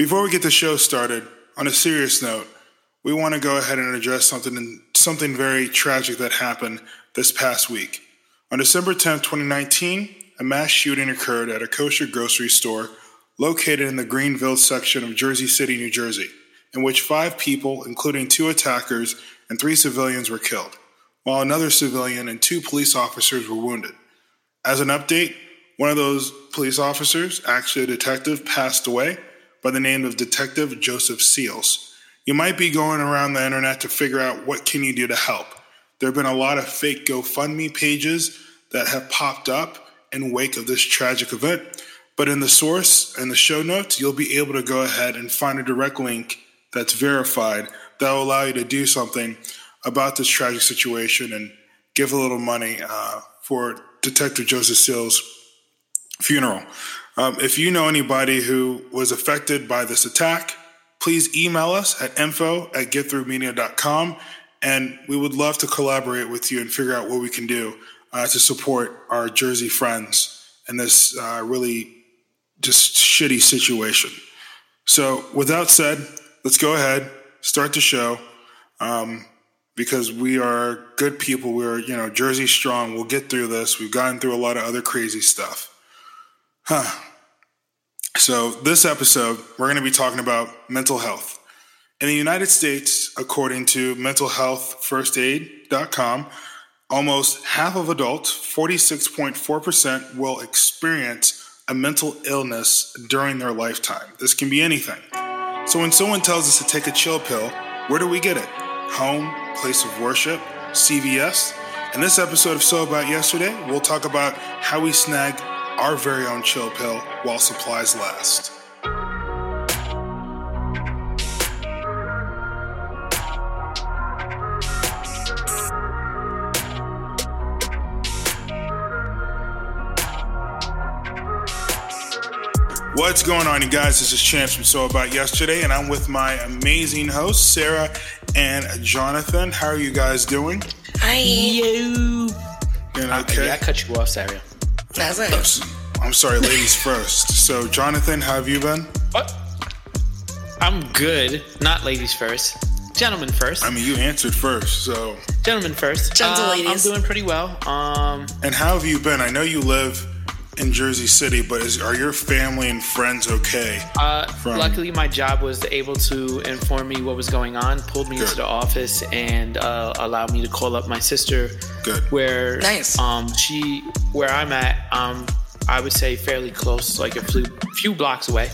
Before we get the show started, on a serious note, we want to go ahead and address something something very tragic that happened this past week. On December 10th, 2019, a mass shooting occurred at a kosher grocery store located in the Greenville section of Jersey City, New Jersey, in which five people, including two attackers and three civilians, were killed, while another civilian and two police officers were wounded. As an update, one of those police officers, actually a detective, passed away by the name of Detective Joseph Seals. You might be going around the internet to figure out what can you do to help. There have been a lot of fake GoFundMe pages that have popped up in wake of this tragic event. But in the source and the show notes, you'll be able to go ahead and find a direct link that's verified that will allow you to do something about this tragic situation and give a little money uh, for Detective Joseph Seals' funeral. Um, if you know anybody who was affected by this attack, please email us at info at getthroughmedia.com and we would love to collaborate with you and figure out what we can do uh, to support our Jersey friends in this uh, really just shitty situation. So, with that said, let's go ahead, start the show, um, because we are good people. We're, you know, Jersey strong. We'll get through this. We've gotten through a lot of other crazy stuff. Huh. So, this episode, we're going to be talking about mental health. In the United States, according to mentalhealthfirstaid.com, almost half of adults, 46.4%, will experience a mental illness during their lifetime. This can be anything. So when someone tells us to take a chill pill, where do we get it? Home, place of worship, CVS? In this episode of So About Yesterday, we'll talk about how we snag our very own chill pill while supplies last. What's going on, you guys? This is Chance from So About Yesterday, and I'm with my amazing hosts, Sarah and Jonathan. How are you guys doing? Hi. You. Doing Uh, okay? yeah, I cut you off, Sarah. That's it. Oops. I'm sorry, ladies first. So, Jonathan, how have you been? What? I'm good. Not ladies first. Gentlemen first. I mean, you answered first. So, Gentlemen first. Gentle Um, ladies. I'm doing pretty well. Um, and how have you been? I know you live in Jersey City, but is, are your family and friends okay? uh, From- luckily, my job was able to inform me what was going on, pulled me Good. into the office, and uh, allowed me to call up my sister. Good. Where Nice. Um, she, where I'm at, um, I would say fairly close, like a few, few blocks away.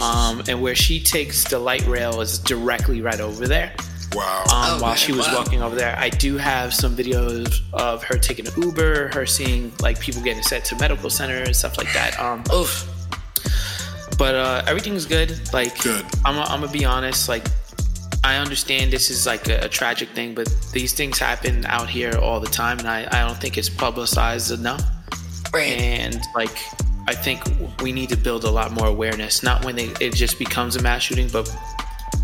Um, and where she takes the light rail is directly right over there. wow. um, Oh, while man, she was wow. walking over there. I do have some videos of her taking an Uber, her seeing like people getting sent to medical centers, stuff like that. Um, Oof. but uh, everything's good. Like, Good. I'm, I'm gonna be honest. Like, I understand this is like a, a tragic thing, but these things happen out here all the time, and I, I don't think it's publicized enough. Right. And like, I think we need to build a lot more awareness. Not when they, it just becomes a mass shooting, but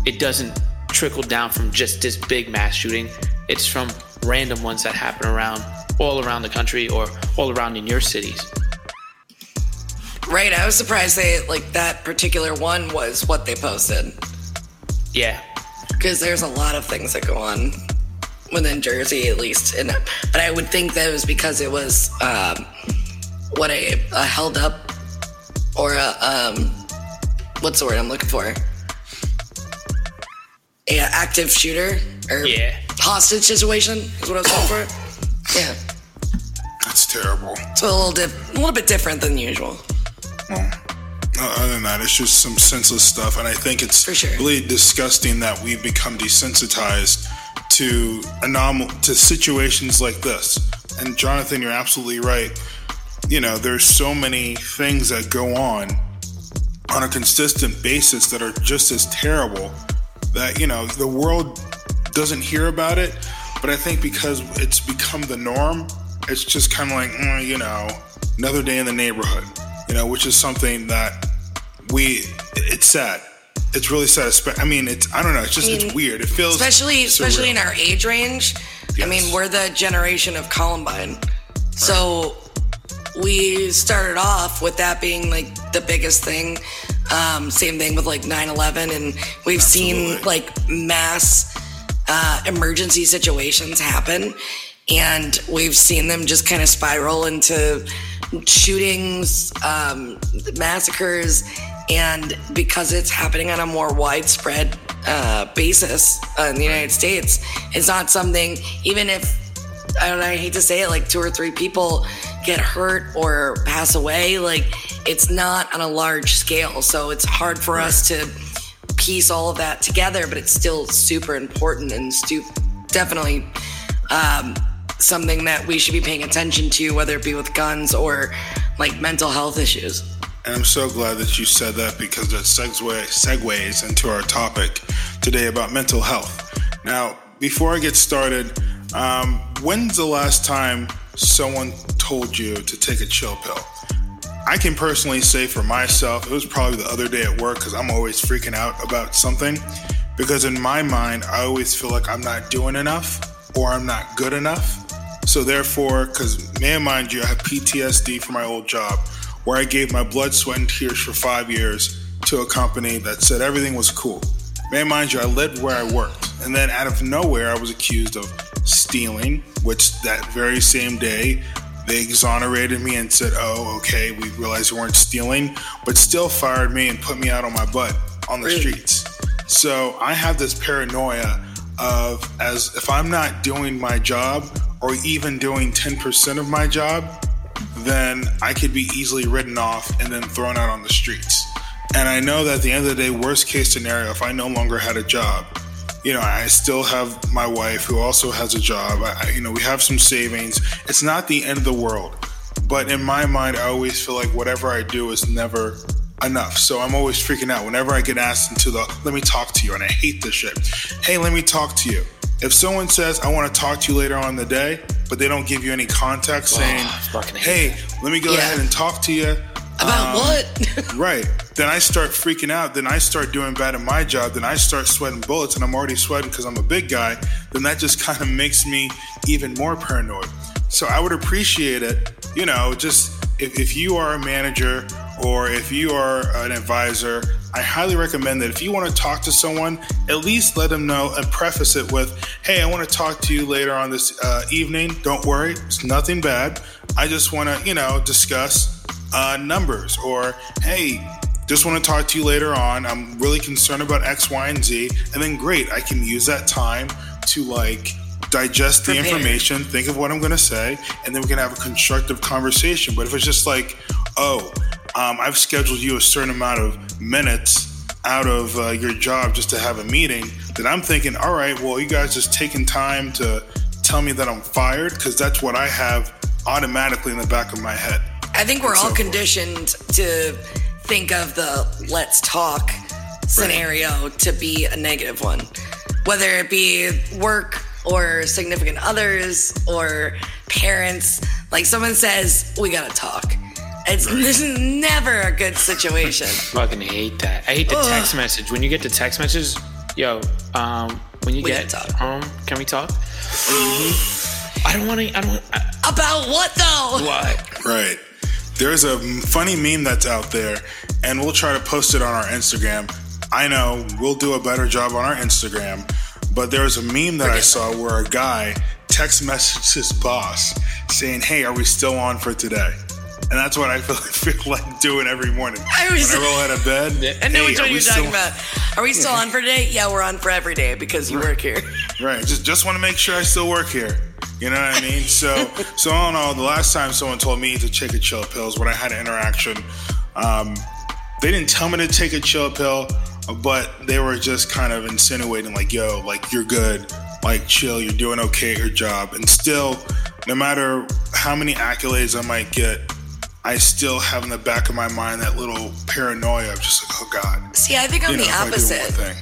it doesn't trickle down from just this big mass shooting. It's from random ones that happen around all around the country or all around in your cities. Right. I was surprised they like that particular one was what they posted Yeah. because there's a lot of things that go on within Jersey, at least. And but I would think that it was because it was um, what a, a held up or a um, what's the word I'm looking for? A active shooter or Yeah. hostage situation is what I was looking for. Yeah. That's terrible. So a little dif- a little bit different than usual. Uh, Other than that, it's just some senseless stuff, and I think it's sure. really disgusting that we've become desensitized to anom- to situations like this. And Jonathan, you're absolutely right. You know, there's so many things that go on on a consistent basis that are just as terrible that you know the world doesn't hear about it. But I think because it's become the norm, it's just kind of like mm, you know another day in the neighborhood. You know, which is something that we it's sad. It's really sad. I mean, it's I don't know. It's just it's mean, weird. It feels especially especially in our age range. I mean, we're the generation of Columbine, so we started off with that being like the biggest thing. Um, same thing with like 9 11. And we've seen like mass uh, emergency situations happen. And we've seen them just kind of spiral into shootings, um, massacres. And because it's happening on a more widespread uh, basis uh, in the United States, it's not something, even if I don't know, I hate to say it, like two or three people get hurt or pass away, like it's not on a large scale. So it's hard for us to piece all of that together, but it's still super important and stu- definitely um, something that we should be paying attention to, whether it be with guns or like mental health issues. And I'm so glad that you said that because that segue, segues into our topic today about mental health. Now, before I get started, um, when's the last time someone told you to take a chill pill? I can personally say for myself, it was probably the other day at work because I'm always freaking out about something. Because in my mind, I always feel like I'm not doing enough or I'm not good enough. So therefore, because man, mind you, I have PTSD from my old job where I gave my blood, sweat, and tears for five years to a company that said everything was cool. Man, mind you, I lived where I worked. And then out of nowhere, I was accused of stealing, which that very same day, they exonerated me and said, oh, okay, we realized you weren't stealing, but still fired me and put me out on my butt on the Really? streets. So I have this paranoia of as if I'm not doing my job or even doing 10% of my job, then I could be easily written off and then thrown out on the streets. And I know that at the end of the day, worst case scenario, if I no longer had a job, you know, I still have my wife who also has a job. I, I- you know, we have some savings. It's not the end of the world. But in my mind, I always feel like whatever I do is never enough. So I'm always freaking out whenever I get asked into the let me talk to you. And I hate this shit. Hey, let me talk to you. If someone says, I want to talk to you later on in the day, but they don't give you any context saying, I fucking hate hey, let me go Yeah. ahead and talk to you. About um, what? Right. Then I start freaking out. Then I start doing bad at my job. Then I start sweating bullets, and I'm already sweating because I'm a big guy. Then that just kind of makes me even more paranoid. So I would appreciate it, you know, just if, if you are a manager or if you are an advisor, I highly recommend that if you want to talk to someone, at least let them know and preface it with, hey, I want to talk to you later on this uh, evening. Don't worry, it's nothing bad. I just want to, you know, discuss uh, numbers or hey just want to talk to you later on i'm really concerned about x y and z and then great i can use that time to like digest the Prepare. information think of what i'm going to say and then we can have a constructive conversation but if it's just like oh um, i've scheduled you a certain amount of minutes out of uh, your job just to have a meeting then i'm thinking all right well you guys just taking time to tell me that i'm fired because that's what i have automatically in the back of my head I think we're and so all forth. conditioned to think of the let's talk scenario to be a negative one, whether it be work or significant others or parents. Like someone says, we gotta talk. It's this is never a good situation. Fucking hate that. I hate the text message. When you get the text message, yo, um, when you We get can talk. home, can we talk? I don't want to. I don't. I, About what though? what? Right. There's a funny meme that's out there, and we'll try to post it on our Instagram. I know we'll do a better job on our Instagram, but there was a meme that I Forget saw where a guy text messaged his boss saying, Hey, are we still on for today? And that's what I feel, feel like doing every morning. I was- when I roll out of bed. I know "Hey, which one you're talking about. Are we still on for today? Yeah, we're on for every day because you work here. Right. Just just want to make sure I still work here. You know what I mean? So so all in all, the last time someone told me to take a chill pill is when I had an interaction. Um, they didn't tell me to take a chill pill, but they were just kind of insinuating like, "Yo, like you're good, like chill, you're doing okay at your job." And still, no matter how many accolades I might get, I still have in the back of my mind that little paranoia of just like, "Oh God." See, I think I'm You know, the I opposite.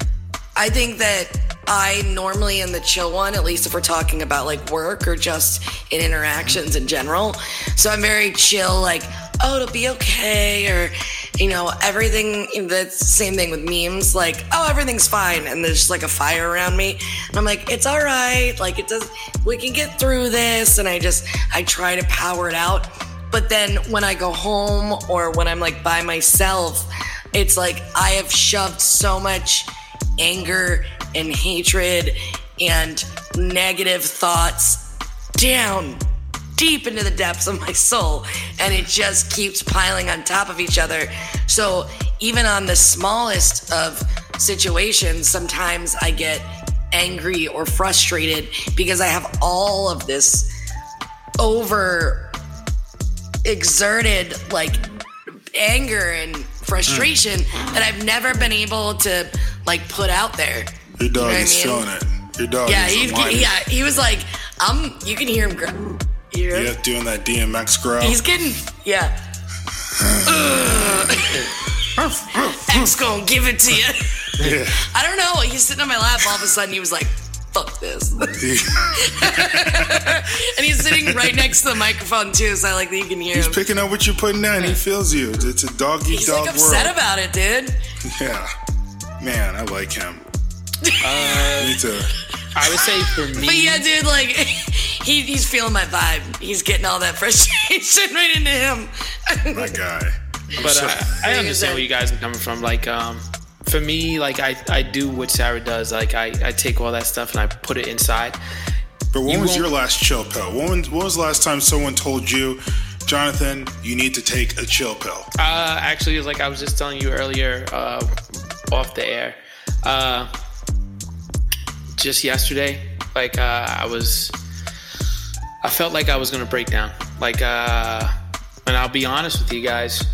I think that I normally am the chill one, at least if we're talking about like work or just in interactions in general. So I'm very chill, like, oh, it'll be okay, or, you know, everything. That's the same thing with memes, like, oh, everything's fine. And there's just like a fire around me. And I'm like, it's all right. Like, it does, we can get through this. And I just, I try to power it out. But then when I go home or when I'm like by myself, It's like I have shoved so much anger and hatred and negative thoughts down deep into the depths of my soul and it just keeps piling on top of each other. So even on the smallest of situations, sometimes I get angry or frustrated because I have all of this over exerted like anger and frustration mm. that I've never been able to like put out there. Your dog You know what I is mean? feeling it. Your dog Yeah, is he, yeah, he was like, I'm. You can hear him. Gr- you hear? Yeah, doing that DMX growl. He's getting. Yeah. X gonna give it to you. yeah. I don't know. He's sitting on my lap. All of a sudden, he was like, "Fuck this," and he's sitting right next to the microphone too. So I like that you can hear him. He's him. picking up what you're putting down. He feels you. It's a dog eat He's dog like upset world. about it, dude. yeah. Man, I like him. Uh, Me too. I would say for me, But yeah, dude, like he, he's feeling my vibe. He's getting all that frustration right into him. My guy. but uh, I understand where you guys are coming from. Like, um, for me, like I, I do what Sarah does. Like I, I take all that stuff and I put it inside. But when You was won't- your last chill pill? When, when was the last time someone told you, Jonathan, you need to take a chill pill? Uh, actually, it's like I was just telling you earlier, uh, off the air. Uh, just yesterday, like uh, I was, I felt like I was gonna break down. Like, uh, and I'll be honest with you guys,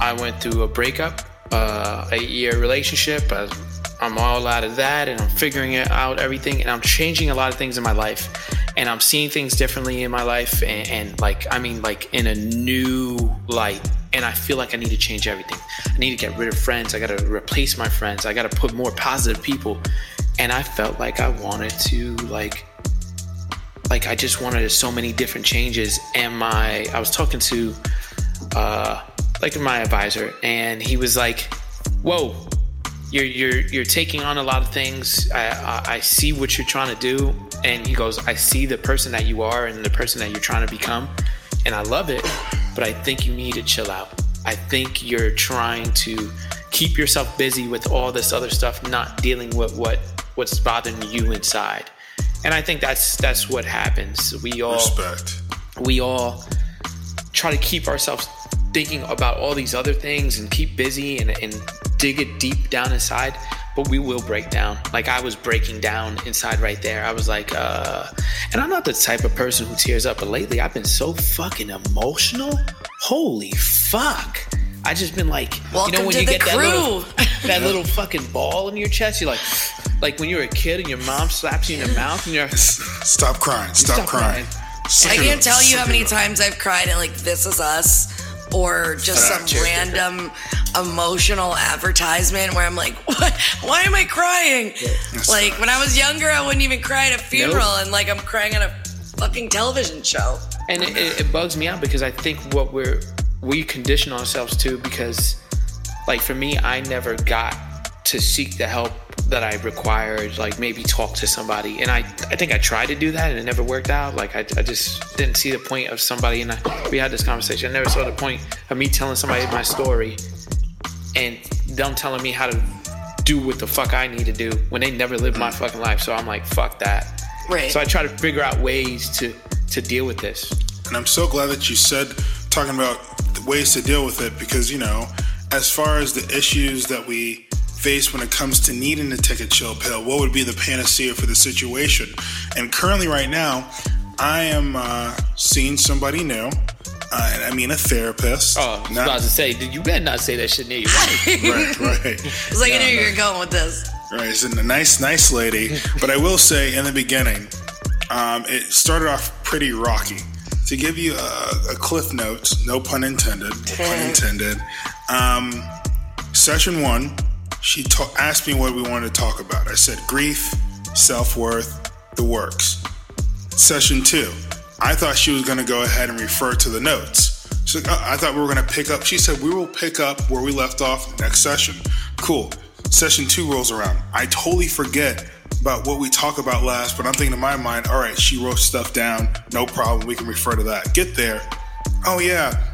I went through a breakup, uh, a year relationship. I, I'm all out of that, and I'm figuring it out everything, and I'm changing a lot of things in my life, and I'm seeing things differently in my life, and, and like I mean, like in a new light. And I feel like I need to change everything. I need to get rid of friends. I got to replace my friends. I got to put more positive people. And I felt like I wanted to like like I just wanted so many different changes. And my I was talking to uh like my advisor and he was like whoa you're you're you're taking on a lot of things. I, I I see what you're trying to do. And he goes I see the person that you are and the person that you're trying to become and I love it but I think you need to chill out. I think you're trying to keep yourself busy with all this other stuff not dealing with what what's bothering you inside and I think that's that's what happens. We all Respect. we all try to keep ourselves thinking about all these other things and keep busy and, and dig it deep down inside. But we will break down. Like I was breaking down inside right there. I was like, uh, and I'm not the type of person who tears up, but lately I've been so fucking emotional. Holy fuck. I just been like, Welcome you know, when to you the get that little, crew. That little fucking ball in your chest, you're like, like when you were a kid and your mom slaps you in the mouth and you're, like, Stop crying. Stop, Stop crying. crying. I can't tell you how many times I've cried at like This Is Us or just some check. random emotional advertisement where I'm like, what? Why am I crying? Like when I was younger, I wouldn't even cry at a funeral, and like I'm crying at a fucking television show. and it, it, it bugs me out because I think what we're we condition ourselves to because like for me I never got to seek the help that I required like maybe talk to somebody. And I I think I tried to do that and it never worked out. Like I, I just didn't see the point of somebody and I, we had this conversation. I never saw the point of me telling somebody my story and them telling me how to do what the fuck I need to do when they never lived my fucking life. So I'm like fuck that. Right. so I try to figure out ways to to deal with this. And I'm so glad that you said talking about ways to deal with it because, you know, as far as the issues that we face when it comes to needing to take a chill pill, what would be the panacea for the situation? And currently, right now, I am uh, seeing somebody new. Uh, and I mean, a therapist. Oh, I was Not- about to say, dude, you better not say that shit near your wife. right, right. It's like I knew you were going with this. Right, it's a nice, nice lady. But I will say, in the beginning, um, it started off pretty rocky. To give you a, a cliff notes, no pun intended, pun intended. Um, session one, she ta- asked me what we wanted to talk about. I said grief, self worth, the works. Session two, I thought she was going to go ahead and refer to the notes. Like, oh, I thought we were going to pick up. She said we will pick up where we left off next session. Cool. Session two rolls around. I totally forget about what we talked about last, but I'm thinking in my mind, all right, she wrote stuff down. No problem. We can refer to that. Get there. Oh, yeah.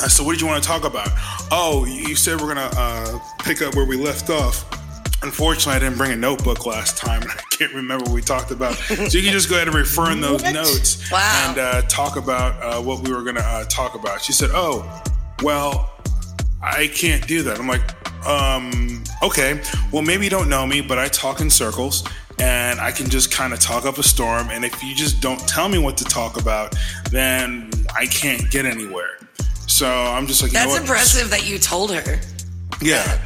I said, "What did you want to talk about?" Oh, you said we're gonna uh, pick up where we left off. Unfortunately, I didn't bring a notebook last time, and I can't remember what we talked about. So you can just go ahead and refer in those notes Wow. and uh, talk about uh, what we were gonna uh, talk about. She said, "Oh, well, I can't do that." I'm like, um, okay. Well, maybe you don't know me, but I talk in circles and I can just kind of talk up a storm. And if you just don't tell me what to talk about, then I can't get anywhere. So I'm just like, you know That's impressive that you told her. Yeah.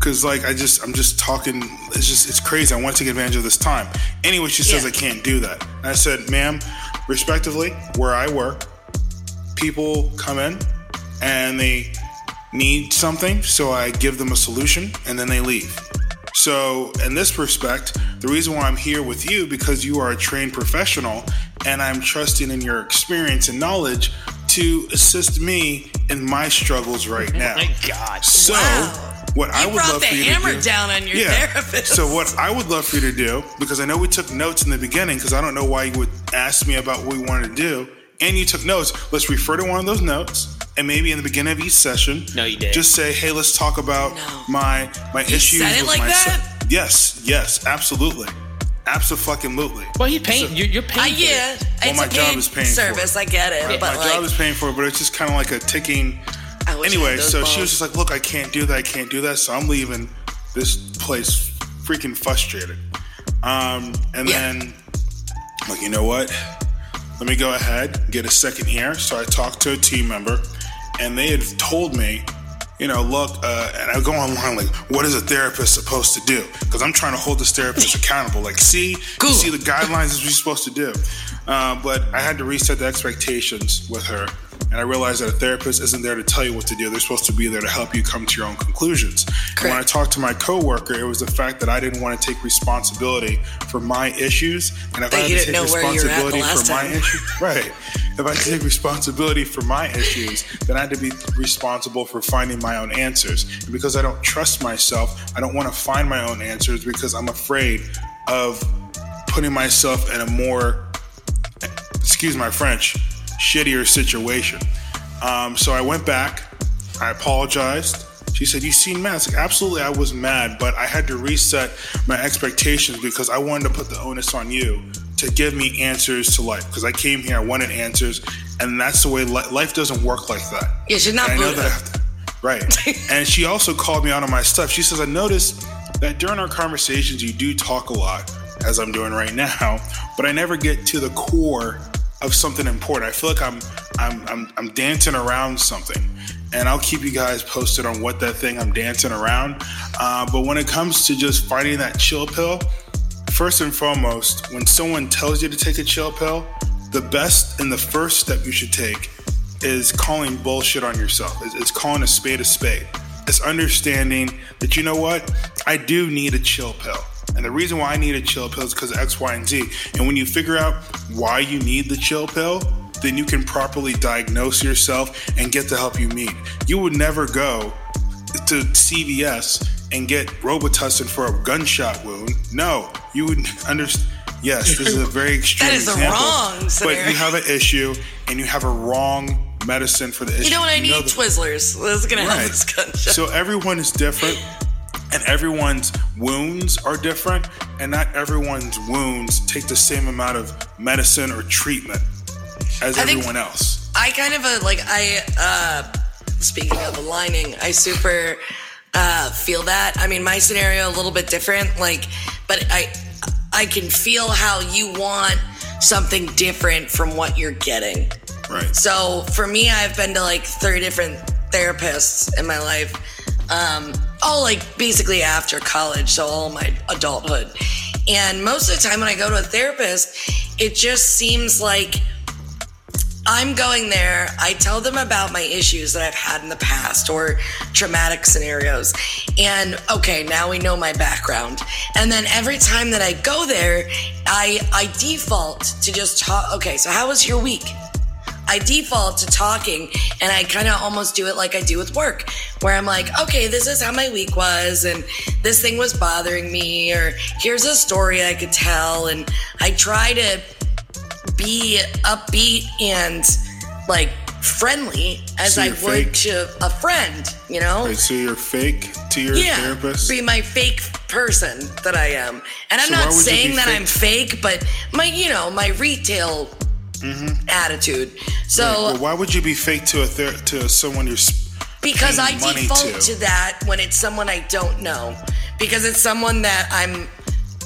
Cause like I just I'm just talking it's just it's crazy. I want to take advantage of this time. Anyway, she says Yeah. I can't do that. And I said, ma'am, respectively, where I work, people come in and they need something, so I give them a solution and then they leave. So, in this respect, the reason why I'm here with you because you are a trained professional and I'm trusting in your experience and knowledge to assist me in my struggles right now. Oh My God. So, Wow. what I would love for you hammer to do, down on your yeah. therapist. So, what I would love for you to do, because I know we took notes in the beginning, because I don't know why you would ask me about what we wanted to do, and you took notes. Let's refer to one of those notes, and maybe in the beginning of each session, No, you didn't. Just say, "Hey, let's talk about No. my my issues said it with like my that? son." Yes, yes, absolutely, absolutely. Well, you paying. You're, you're paying. I for it. Well, It's my a job is paying for service. it. I get it. My, but my like, job is paying for it, but it's just kind of like a ticking. I wish I Anyway, had those so she was just like, "Look, I can't do that. I can't do that." So I'm leaving this place freaking frustrated. Um, and Yeah. then, like, you know what? Let me go ahead get a second ear. So I talked to a team member, and they had told me, you know, look, uh, and I go online like, what is a therapist supposed to do? Because I'm trying to hold this therapist accountable. Like, see, Cool. see the guidelines is what you're supposed to do. Uh, but I had to reset the expectations with her. And I realized that a therapist isn't there to tell you what to do. They're supposed to be there to help you come to your own conclusions. And when I talked to my coworker, it was the fact that I didn't want to take responsibility for my issues. And if That I had to take know where you were at the responsibility for my issues, right. If I had to take responsibility for my issues, then I had to be responsible for finding my own answers. And because I don't trust myself, I don't want to find my own answers because I'm afraid of putting myself in a more excuse my French, shittier situation. Um, so I went back. I apologized. She said, "You seem mad." I was like, "Absolutely, I was mad, but I had to reset my expectations because I wanted to put the onus on you to give me answers to life. Because I came here, I wanted answers, and that's the way li- life doesn't work like that. Yeah, she's not And I know that to, right. and she also called me out on my stuff. She says, I noticed that during our conversations, you do talk a lot, as I'm doing right now, but I never get to the core of something important. I feel like I'm I'm I'm, I'm dancing around something. And I'll keep you guys posted on what that thing I'm dancing around. Uh, but when it comes to just finding that chill pill, first and foremost, when someone tells you to take a chill pill, the best and the first step you should take is calling bullshit on yourself. It's, it's calling a spade a spade. It's understanding that you know what, I do need a chill pill. And the reason why I need a chill pill is because of X, Y, and Z. And when you figure out why you need the chill pill, then you can properly diagnose yourself and get the help you need. You would never go to CVS and get Robitussin for a gunshot wound. No, you would understand. Yes, this is a very extreme That is example. wrong But scenario. you have an issue and you have a wrong medicine for the issue. You know what I need? that- Twizzlers. This is gonna help Right. this gunshot. So everyone is different, and everyone's wounds are different, and not everyone's wounds take the same amount of medicine or treatment as I think- everyone else. I kind of uh, like I uh speaking of aligning, I super uh feel that. I mean, my scenario a little bit different like but I I can feel how you want something different from what you're getting. Right. So for me, I've been to like three different therapists in my life. Um, all like basically after college, so all my adulthood. And most of the time when I go to a therapist, it just seems like I'm going there, I tell them about my issues that I've had in the past or traumatic scenarios. And okay, now we know my background. And then every time that I go there, I I default to just talk okay, so how was your week? I default to talking and I kind of almost do it like I do with work, where I'm like, okay, this is how my week was, and this thing was bothering me, or here's a story I could tell. And I try to be upbeat and like friendly as So I would fake? to a friend, you know? Wait, so you're fake to your yeah, therapist? be my fake person that I am. And I'm So not saying that fake? I'm fake, but my, you know, my retail Mm-hmm. attitude. So Right, well, why would you be fake to a ther- to someone you're? Because I default to. to that when it's someone I don't know, because it's someone that I'm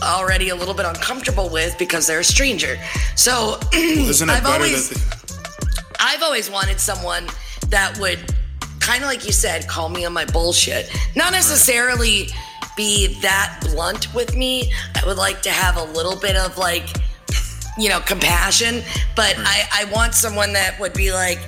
already a little bit uncomfortable with because they're a stranger. So isn't it I've better always that? I've always wanted someone that would kind of like you said, call me on my bullshit. Not necessarily be that blunt with me. I would like to have a little bit of like, you know, compassion, but I, I want someone that would be like,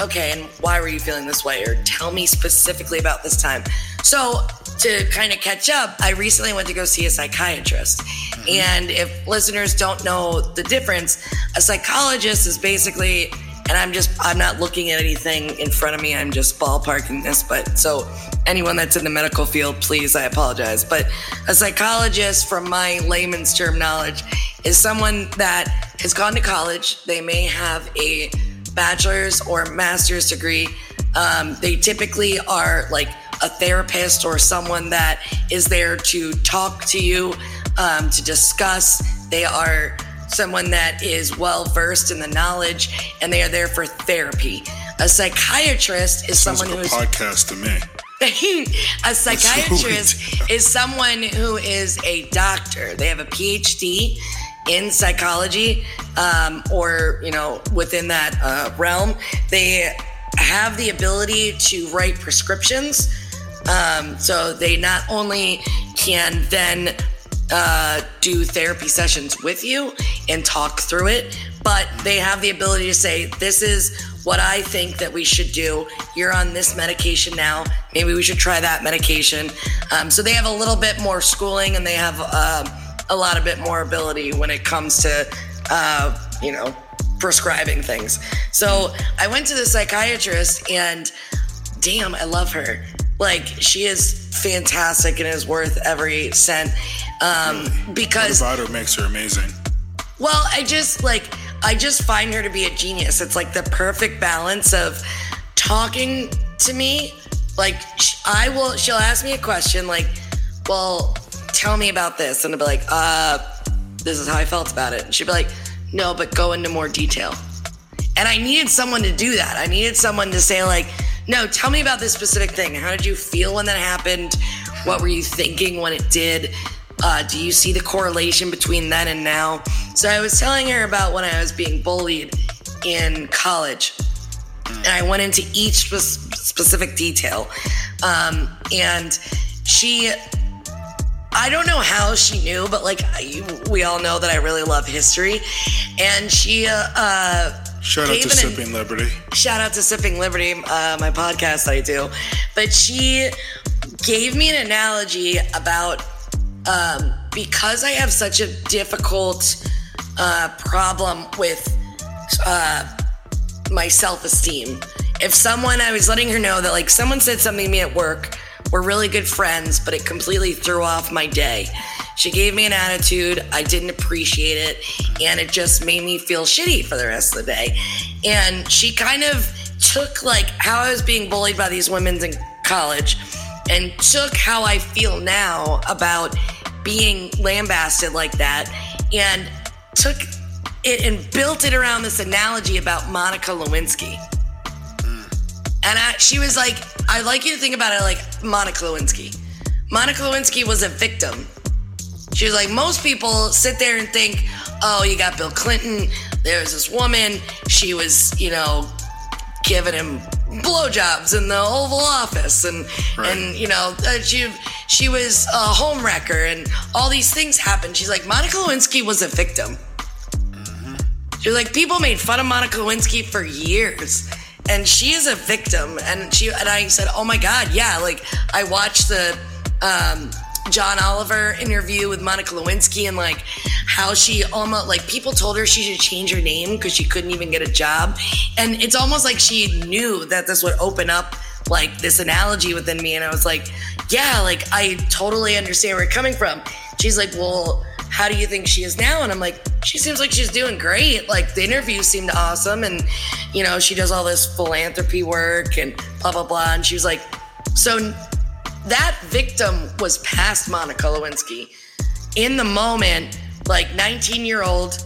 okay, and why were you feeling this way? Or tell me specifically about this time. So to kind of catch up, I recently went to go see a psychiatrist. Mm-hmm. And if listeners don't know the difference, a psychologist is basically, and I'm just, I'm not looking at anything in front of me, I'm just ballparking this. But so anyone that's in the medical field, please, I apologize. But a psychologist, from my layman's term knowledge, is someone that has gone to college. They may have a bachelor's or master's degree. Um, they typically are like a therapist or someone that is there to talk to you, um, to discuss. They are someone that is well versed in the knowledge and they are there for therapy. A psychiatrist is Sounds someone like who a is podcast to me. a psychiatrist is someone who is a doctor. They have a PhD in psychology, um, or you know, within that uh, realm. They have the ability to write prescriptions. Um, so they not only can then uh, do therapy sessions with you and talk through it, but they have the ability to say, This is what I think that we should do. You're on this medication now. Maybe we should try that medication. Um, so they have a little bit more schooling and they have uh, a lot of bit more ability when it comes to, uh, you know, prescribing things. So I went to the psychiatrist and damn, I love her. Like she is fantastic and is worth every cent. Um, because What about her makes her amazing? well, I just like I just find her to be a genius. It's like the perfect balance of talking to me. Like I will, she'll ask me a question like, "Well, tell me about this," and I'll be like, "Uh, this is how I felt about it." And she'd be like, "No, but go into more detail." And I needed someone to do that. I needed someone to say like, "No, tell me about this specific thing. How did you feel when that happened? What were you thinking when it did? Uh, do you see the correlation between then and now?" So I was telling her about when I was being bullied in college, and I went into each spe- specific detail. Um, and she I don't know how she knew, but like we all know that I really love history, and she uh, uh, Shout out to Sipping Liberty. shout out to Sipping Liberty, uh, my podcast I do. But she gave me an analogy about um, because I have such a difficult uh, problem with uh, my self esteem. If someone, I was letting her know that like someone said something to me at work, we're really good friends, but it completely threw off my day. She gave me an attitude. I didn't appreciate it. And it just made me feel shitty for the rest of the day. And she kind of took like how I was being bullied by these women in college and took how I feel now about being lambasted like that and took it and built it around this analogy about Monica Lewinsky. Hmm. And I, she was like, I'd like you to think about it like Monica Lewinsky. Monica Lewinsky was a victim. She was like, most people sit there and think, oh, you got Bill Clinton. There's this woman. She was, you know, giving him blowjobs in the Oval Office, and Right. and you know, uh, she she was a home wrecker, and all these things happened. She's like, Monica Lewinsky was a victim. She was like, people made fun of Monica Lewinsky for years. And she is a victim. And she and I said, Oh my God, yeah. Like I watched the um, John Oliver interview with Monica Lewinsky and like how she almost like people told her she should change her name because she couldn't even get a job. And it's almost like she knew that this would open up like this analogy within me. And I was like, Yeah, like I totally understand where you're coming from. She's like, Well, how do you think she is now? And I'm like, she seems like she's doing great. Like the interview seemed awesome, and you know she does all this philanthropy work and blah blah blah. And she was like, so that victim was past Monica Lewinsky. In the moment, like 19 year old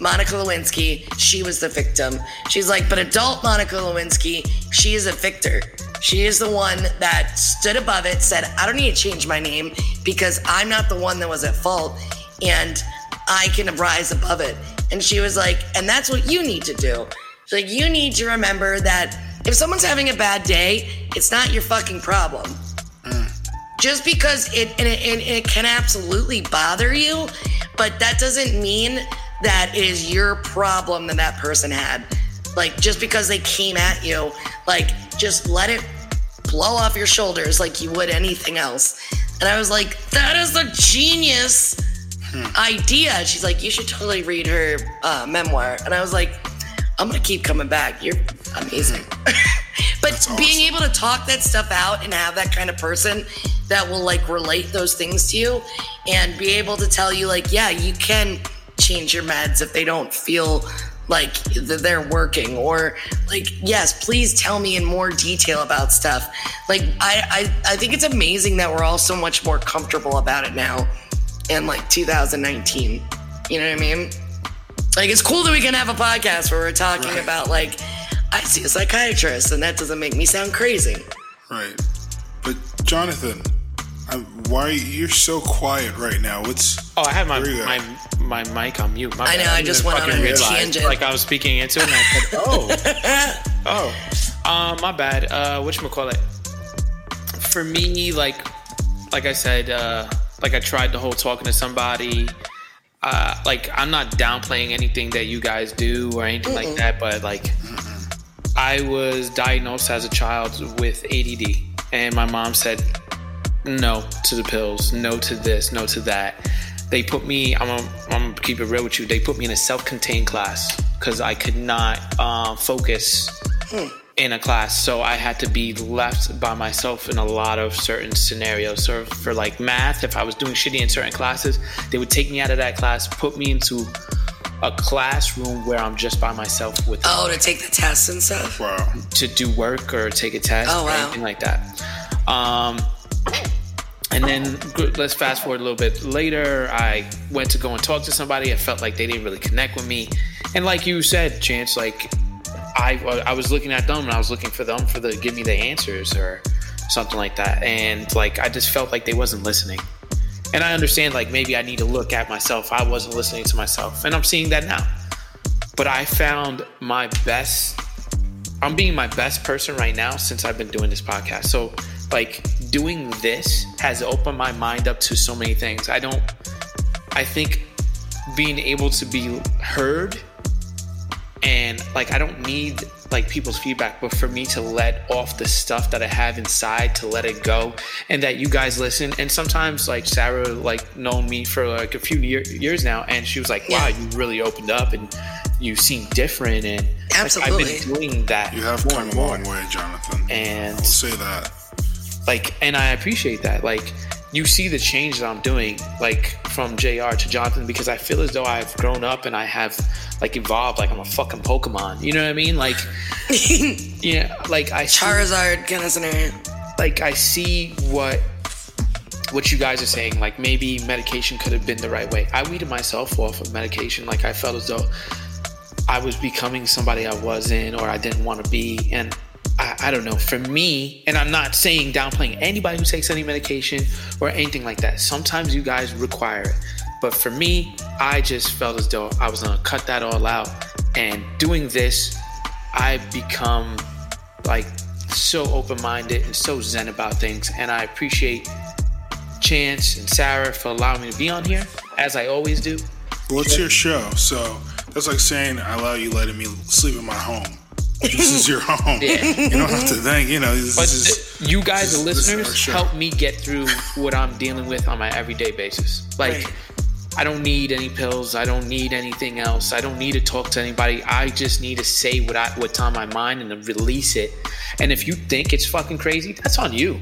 Monica Lewinsky, she was the victim. She's like, but adult Monica Lewinsky, she is a victor. She is the one that stood above it, said, I don't need to change my name because I'm not the one that was at fault and I can rise above it. And she was like, and that's what you need to do. Like, you need to remember that if someone's having a bad day, it's not your fucking problem. Just because it and, it and it can absolutely bother you, but that doesn't mean that it is your problem that that person had. Like just because they came at you, like just let it blow off your shoulders like you would anything else. And I was like, that is a genius idea. She's like, you should totally read her uh, memoir. And I was like, I'm gonna keep coming back. You're amazing. but being able to talk that stuff out and have that kind of person that will like relate those things to you and be able to tell you like, yeah, you can change your meds if they don't feel like th- they're working or like yes please tell me in more detail about stuff like I, I i think it's amazing that we're all so much more comfortable about it now in like 2019 you know what i mean like it's cool that we can have a podcast where we're talking Right. about like i see a psychiatrist and that doesn't make me sound crazy Right. But Jonathan, I, why you're so quiet right now? What's Oh, I had my There my my mic on mute. My I know, bad. I just didn't went on a realize. tangent. Like I was speaking into it, and I said, "Oh, oh, um, my bad." Uh, which call it? For me, like, like I said, uh, like I tried the whole talking to somebody. Uh, like I'm not downplaying anything that you guys do or anything like that, but like I was diagnosed as a child with ADD, and my mom said no to the pills, no to this, no to that. They put me. I'm gonna, I'm gonna keep it real with you. They put me in a self-contained class because I could not um, focus in a class, so I had to be left by myself in a lot of certain scenarios. So for like math, if I was doing shitty in certain classes, they would take me out of that class, put me into a classroom where I'm just by myself with oh to take the tests and stuff wow? to do work or take a test Oh, or wow. anything like that. Um, and then let's fast forward a little bit later. I went to go and talk to somebody. I felt like they didn't really connect with me, and like you said, Chance, like I I was looking at them and I was looking for them for the give me the answers or something like that, and like I just felt like they wasn't listening. And I understand like maybe I need to look at myself. I wasn't listening to myself, and I'm seeing that now. But I found my best I'm being my best person right now since I've been doing this podcast. So, like, doing this has opened my mind up to so many things. I don't, I think being able to be heard and, like, I don't need, like, people's feedback, but for me to let off the stuff that I have inside, to let it go, and that you guys listen. And sometimes, like, Sarah, like, known me for, like, a few year, years now, and she was like, wow, Yeah. you really opened up and you seem different. And, like, Absolutely. I've been doing that. You have more come and a more. long way, Jonathan. And I'll say that. Like, and I appreciate that. Like, you see the change that I'm doing, like from JR to Jonathan, because I feel as though I've grown up and I have like evolved. Like I'm a fucking Pokemon. You know what I mean? Like, yeah, like I see, charizard scenario like I see what what you guys are saying. Like maybe medication could have been the right way. I weeded myself off of medication. Like I felt as though I was becoming somebody I wasn't or I didn't want to be. And I, I don't know. For me, and I'm not saying downplaying anybody who takes any medication or anything like that. Sometimes you guys require it. But for me, I just felt as though I was to cut that all out. And doing this, I've become like so open minded and so zen about things. And I appreciate Chance and Sarah for allowing me to be on here, as I always do. Well, it's your show, so that's like saying I allow you letting me sleep in my home. This is your home. Yeah. You don't have to think. You know, this But is. you guys, the this is- this is our listeners, help me get through what I'm dealing with on my everyday basis. Like, Right. I don't need any pills. I don't need anything else. I don't need to talk to anybody. I just need to say what I what's on my mind and then release it. And if you think it's fucking crazy, that's on you.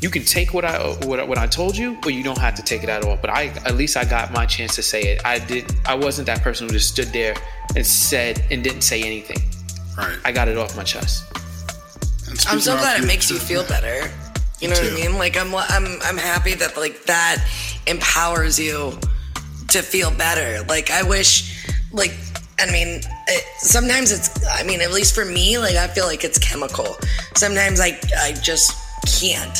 you can take what I what, what I told you, or you don't have to take it at all. But I at least I got my chance to say it. I did. I wasn't that person who just stood there and said and didn't say anything. Right. I got it off my chest. I'm so glad it makes you feel better. You know what I mean? Like I'm I'm I'm happy that like that empowers you to feel better. Like I wish like I mean, it, sometimes it's. I mean, at least for me, like I feel like it's chemical. Sometimes I, I just can't.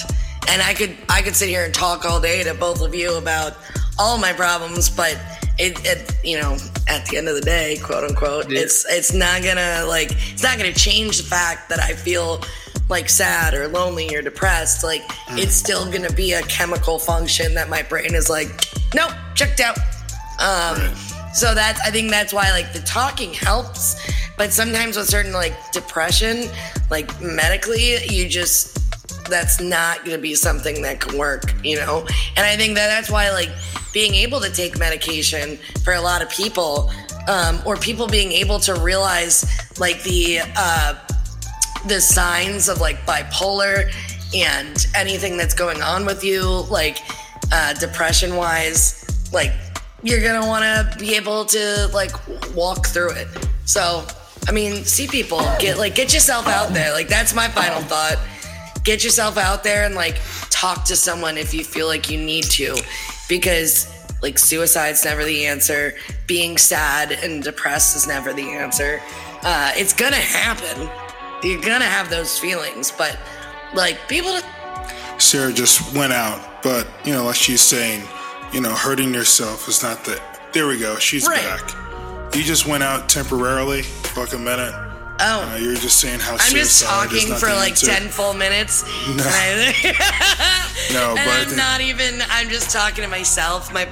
And I could, I could sit here and talk all day to both of you about all my problems, but it, it you know, at the end of the day, quote unquote, yeah. it's, it's not gonna like, it's not gonna change the fact that I feel like sad or lonely or depressed. Like, mm. it's still gonna be a chemical function that my brain is like, nope, checked out. Um, right so that's I think that's why like the talking helps, but sometimes with certain like depression, like medically, you just that's not to be something that can work, you know? And I think that that's why like being able to take medication for a lot of people um, or people being able to realize like the uh, the signs of like bipolar and anything that's going on with you like uh, depression wise like you're gonna want to be able to like walk through it. So, I mean, see people get like get yourself out there. Like that's my final thought. Get yourself out there and like talk to someone if you feel like you need to, because like suicide's never the answer. Being sad and depressed is never the answer. Uh, it's gonna happen. You're gonna have those feelings, but like people. To- Sarah just went out, but you know, like she's saying you know, hurting yourself is not the. There we go. She's right. back. You just went out temporarily, fuck a minute. Oh, uh, you're just saying how I'm just talking for like answer. ten full minutes. No, no, and but I'm not even. I'm just talking to myself. My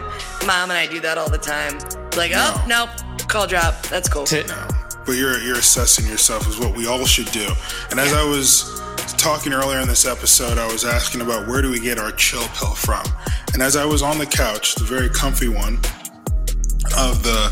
mom and I do that all the time. Like, no. oh nope, call drop. That's cool. No, but you're you're assessing yourself is what we all should do. And as yeah. I was talking earlier in this episode, I was asking about where do we get our chill pill from. And as I was on the couch, the very comfy one of the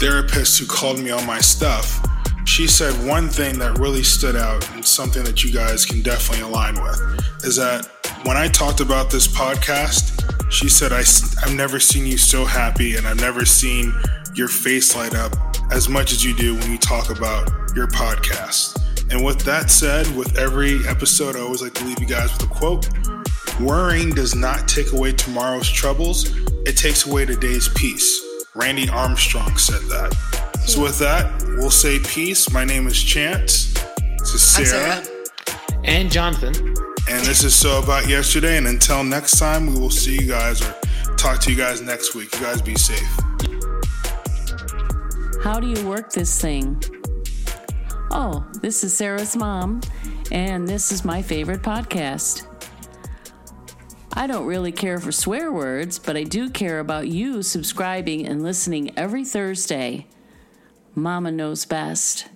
therapist who called me on my stuff, she said one thing that really stood out and something that you guys can definitely align with is that when I talked about this podcast, she said, I, I've never seen you so happy and I've never seen your face light up as much as you do when you talk about your podcast. And with that said, with every episode, I always like to leave you guys with a quote Worrying does not take away tomorrow's troubles, it takes away today's peace. Randy Armstrong said that. So, with that, we'll say peace. My name is Chance. This is Sarah. And Jonathan. And this is So About Yesterday. And until next time, we will see you guys or talk to you guys next week. You guys be safe. How do you work this thing? Oh, this is Sarah's mom, and this is my favorite podcast. I don't really care for swear words, but I do care about you subscribing and listening every Thursday. Mama knows best.